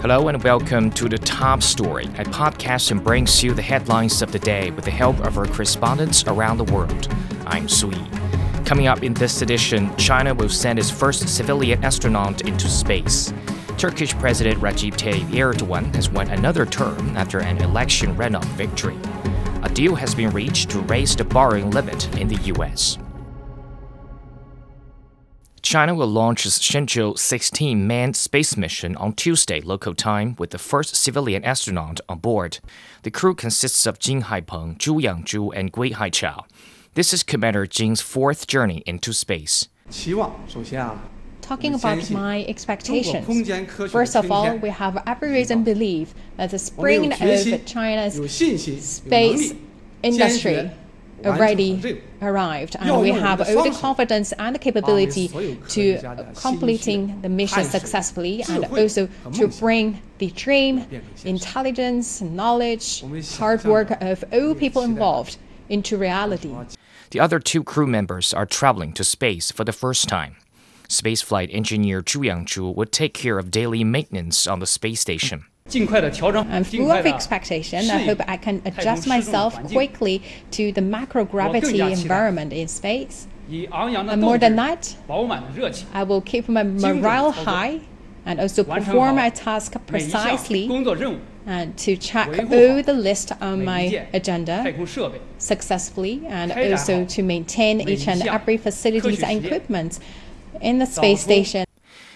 Hello and welcome to the top story, a podcast that brings you the headlines of the day with the help of our correspondents around the world. I'm Sui. Coming up in this edition, China will send its first civilian astronaut into space. Turkish President Recep Tayyip Erdogan has won another term after an election runoff victory. A deal has been reached to raise the borrowing limit in the U.S. China will launch its Shenzhou 16 manned space mission on Tuesday local time with the first civilian astronaut on board. The crew consists of Jing Haipeng, Zhu Yangzhu, and Gui Haichao. This is Commander Jing's fourth journey into space. Talking about my expectations, first of all, we have every reason to believe that the spring of China's space industry already arrived, and we have all the confidence and the capability to completing the mission successfully, and also to bring the dream, intelligence, knowledge, hard work of all people involved into reality. The other two crew members are traveling to space for the first time. Spaceflight engineer Zhu Yangzhu would take care of daily maintenance on the space station. I'm full of expectation. I hope I can adjust myself quickly to the microgravity environment in space. And more than that, I will keep my morale high and also perform my task precisely and to check all the list on my agenda successfully and also to maintain each and every facilities and equipment in the space station.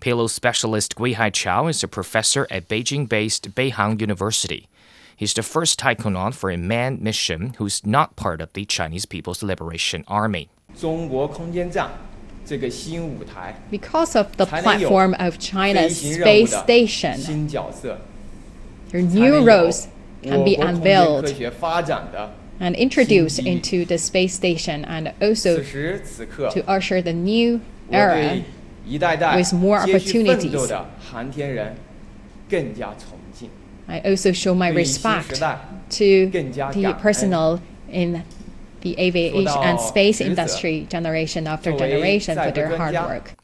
Payload specialist Gui Haichao is a professor at Beijing-based Beihang University. He's the first taikonaut for a manned mission who's not part of the Chinese People's Liberation Army. Because of the platform of China's space station, their new roles can be unveiled and introduced into the space station and also to usher the new era with more opportunities. I also show my respect to the personnel in the aviation and space industry generation after generation for their hard work.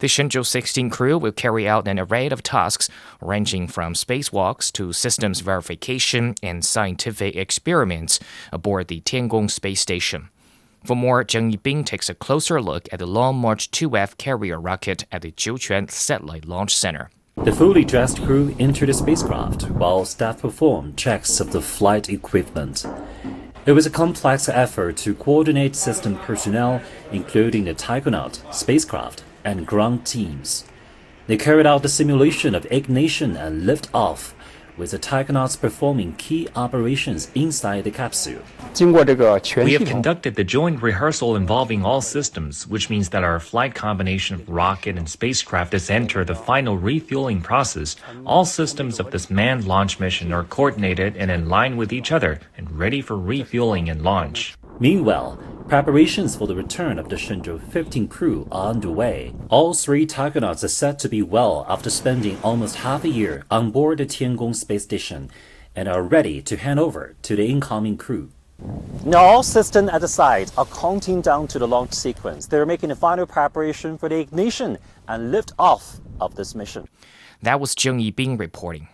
The Shenzhou 16 crew will carry out an array of tasks ranging from spacewalks to systems verification and scientific experiments aboard the Tiangong space station. For more, Zheng Yibing takes a closer look at the Long March 2F carrier rocket at the Jiuquan Satellite Launch Center. The fully dressed crew entered the spacecraft while staff performed checks of the flight equipment. It was a complex effort to coordinate system personnel, including the taikonaut, spacecraft, and ground teams. They carried out the simulation of ignition and liftoff with the Taikonauts performing key operations inside the capsule. We have conducted the joint rehearsal involving all systems, which means that our flight combination of rocket and spacecraft has entered the final refueling process. All systems of this manned launch mission are coordinated and in line with each other and ready for refueling and launch. Meanwhile, preparations for the return of the Shenzhou 15 crew are underway. All three Taikonauts are said to be well after spending almost half a year on board the Tiangong space station and are ready to hand over to the incoming crew. Now all systems at the site are counting down to the launch sequence. They're making the final preparation for the ignition and lift off of this mission. That was Zheng Yibing reporting.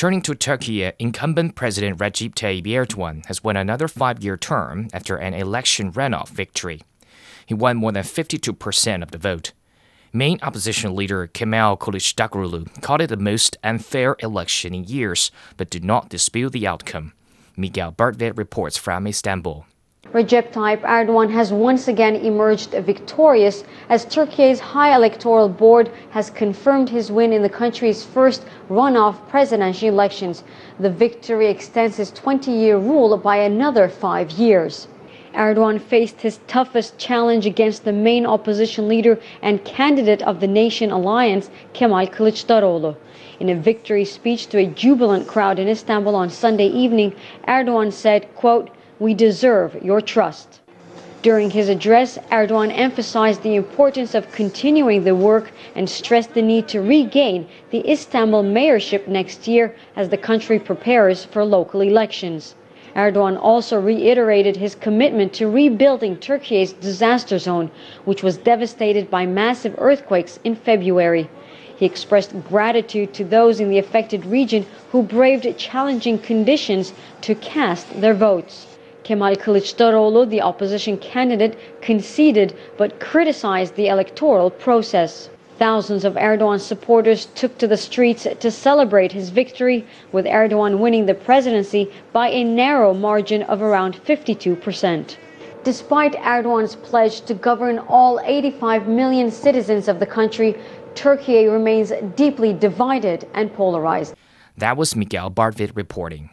Turning to Turkey, uh, incumbent President Recep Tayyip Erdogan has won another five year term after an election runoff victory. He won more than 52% of the vote. Main opposition leader Kemal Kılıçdaroğlu called it the most unfair election in years, but did not dispute the outcome. Miguel Bertvet reports from Istanbul. Recep Tayyip Erdogan has once again emerged victorious as Turkey's High Electoral Board has confirmed his win in the country's first runoff presidential elections. The victory extends his 20-year rule by another five years. Erdogan faced his toughest challenge against the main opposition leader and candidate of the Nation Alliance, Kemal Kılıçdaroğlu. In a victory speech to a jubilant crowd in Istanbul on Sunday evening, Erdogan said, quote, we deserve your trust. During his address, Erdogan emphasized the importance of continuing the work and stressed the need to regain the Istanbul mayorship next year as the country prepares for local elections. Erdogan also reiterated his commitment to rebuilding Turkey's disaster zone, which was devastated by massive earthquakes in February. He expressed gratitude to those in the affected region who braved challenging conditions to cast their votes. Kemal Kılıçdaroğlu, the opposition candidate, conceded but criticized the electoral process. Thousands of Erdogan supporters took to the streets to celebrate his victory, with Erdogan winning the presidency by a narrow margin of around 52%. Despite Erdogan's pledge to govern all 85 million citizens of the country, Turkey remains deeply divided and polarized. That was Miguel Bartvit reporting.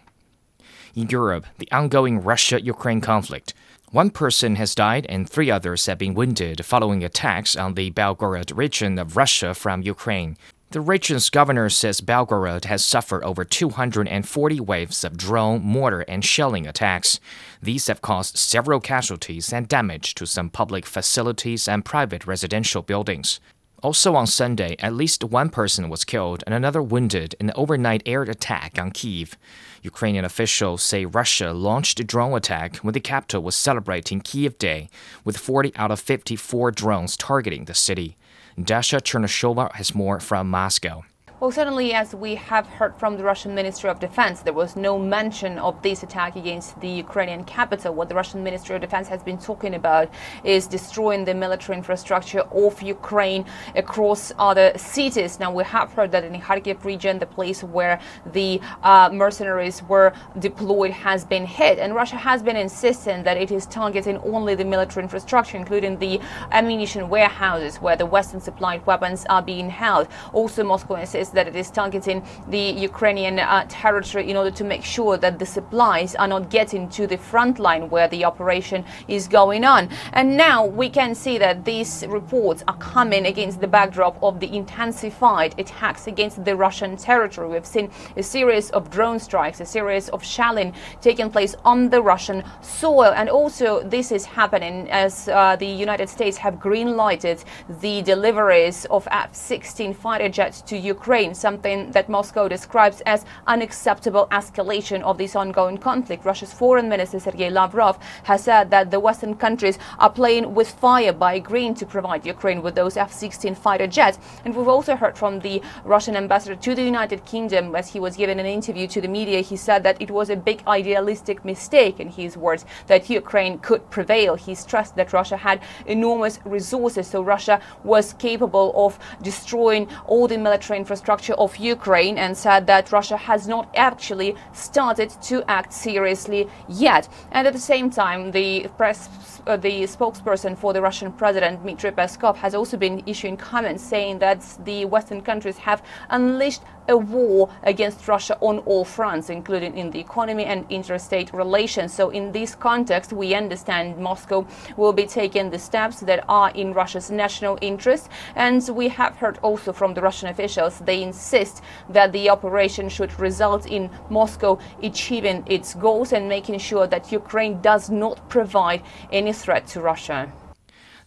In Europe, the ongoing Russia Ukraine conflict. One person has died and three others have been wounded following attacks on the Belgorod region of Russia from Ukraine. The region's governor says Belgorod has suffered over 240 waves of drone, mortar, and shelling attacks. These have caused several casualties and damage to some public facilities and private residential buildings. Also on Sunday, at least one person was killed and another wounded in an overnight air attack on Kiev. Ukrainian officials say Russia launched a drone attack when the capital was celebrating Kiev Day, with 40 out of 54 drones targeting the city. Dasha Chernyshova has more from Moscow. Well, certainly, as we have heard from the Russian Ministry of Defense, there was no mention of this attack against the Ukrainian capital. What the Russian Ministry of Defense has been talking about is destroying the military infrastructure of Ukraine across other cities. Now, we have heard that in the Kharkiv region, the place where the uh, mercenaries were deployed has been hit. And Russia has been insisting that it is targeting only the military infrastructure, including the ammunition warehouses where the Western supplied weapons are being held. Also, Moscow insists that it is targeting the Ukrainian uh, territory in order to make sure that the supplies are not getting to the front line where the operation is going on. And now we can see that these reports are coming against the backdrop of the intensified attacks against the Russian territory. We've seen a series of drone strikes, a series of shelling taking place on the Russian soil. And also, this is happening as uh, the United States have green lighted the deliveries of F 16 fighter jets to Ukraine Ukraine, something that Moscow describes as unacceptable escalation of this ongoing conflict. Russia's foreign minister Sergei Lavrov has said that the Western countries are playing with fire by agreeing to provide Ukraine with those F-16 fighter jets. And we've also heard from the Russian ambassador to the United Kingdom as he was given an interview to the media. He said that it was a big idealistic mistake, in his words, that Ukraine could prevail. He stressed that Russia had enormous resources, so Russia was capable of destroying all the military infrastructure infrastructure of Ukraine and said that Russia has not actually started to act seriously yet. And at the same time, the press, uh, the spokesperson for the Russian president, Dmitry Peskov, has also been issuing comments saying that the Western countries have unleashed a war against Russia on all fronts, including in the economy and interstate relations. So, in this context, we understand Moscow will be taking the steps that are in Russia's national interest. And we have heard also from the Russian officials they insist that the operation should result in Moscow achieving its goals and making sure that Ukraine does not provide any threat to Russia.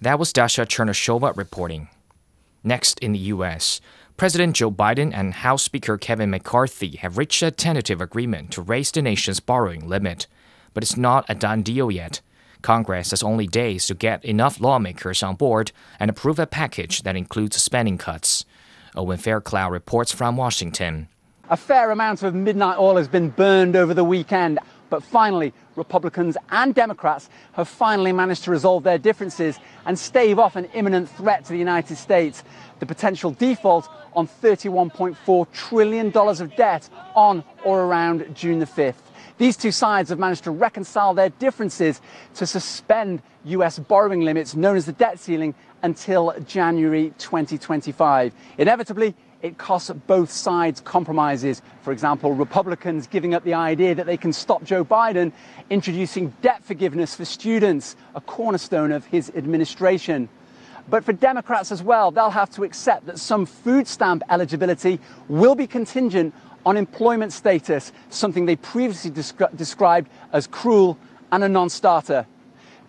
That was Dasha Chernyshova reporting. Next in the U.S., President Joe Biden and House Speaker Kevin McCarthy have reached a tentative agreement to raise the nation's borrowing limit. But it's not a done deal yet. Congress has only days to get enough lawmakers on board and approve a package that includes spending cuts. Owen Fairclough reports from Washington. A fair amount of midnight oil has been burned over the weekend, but finally, Republicans and Democrats have finally managed to resolve their differences and stave off an imminent threat to the United States the potential default on $31.4 trillion of debt on or around June the 5th. These two sides have managed to reconcile their differences to suspend US borrowing limits known as the debt ceiling until January 2025. Inevitably, it costs both sides compromises. For example, Republicans giving up the idea that they can stop Joe Biden introducing debt forgiveness for students, a cornerstone of his administration. But for Democrats as well, they'll have to accept that some food stamp eligibility will be contingent on employment status, something they previously descri- described as cruel and a non starter.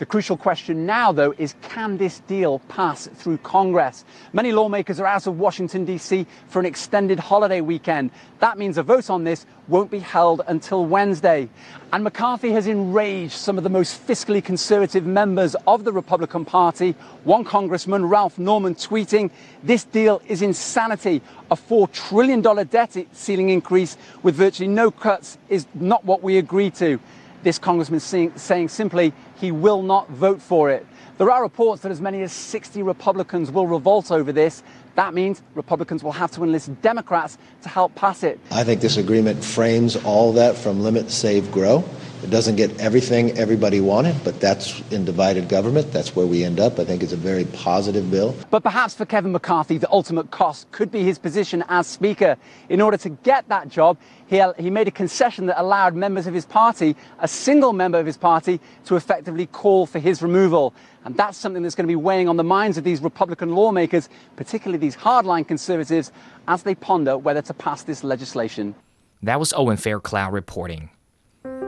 The crucial question now, though, is can this deal pass through Congress? Many lawmakers are out of Washington, D.C. for an extended holiday weekend. That means a vote on this won't be held until Wednesday. And McCarthy has enraged some of the most fiscally conservative members of the Republican Party. One Congressman, Ralph Norman, tweeting, This deal is insanity. A $4 trillion debt ceiling increase with virtually no cuts is not what we agreed to this congressman saying, saying simply he will not vote for it. There are reports that as many as 60 Republicans will revolt over this. That means Republicans will have to enlist Democrats to help pass it. I think this agreement frames all that from limit, save, grow. It doesn't get everything everybody wanted, but that's in divided government. That's where we end up. I think it's a very positive bill. But perhaps for Kevin McCarthy, the ultimate cost could be his position as Speaker. In order to get that job, he, he made a concession that allowed members of his party, a single member of his party, to effectively call for his removal. And that's something that's going to be weighing on the minds of these Republican lawmakers, particularly these hardline conservatives, as they ponder whether to pass this legislation. That was Owen Fairclough reporting.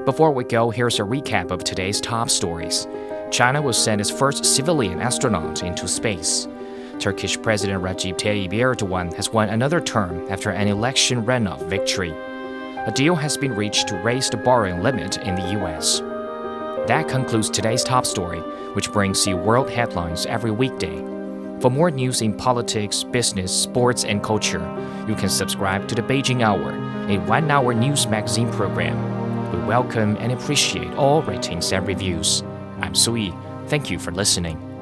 Before we go, here's a recap of today's top stories. China will send its first civilian astronaut into space. Turkish President Recep Tayyip Erdogan has won another term after an election runoff victory. A deal has been reached to raise the borrowing limit in the US. That concludes today's top story, which brings you world headlines every weekday. For more news in politics, business, sports, and culture, you can subscribe to the Beijing Hour, a one hour news magazine program we welcome and appreciate all ratings and reviews. I'm Sui. Thank you for listening.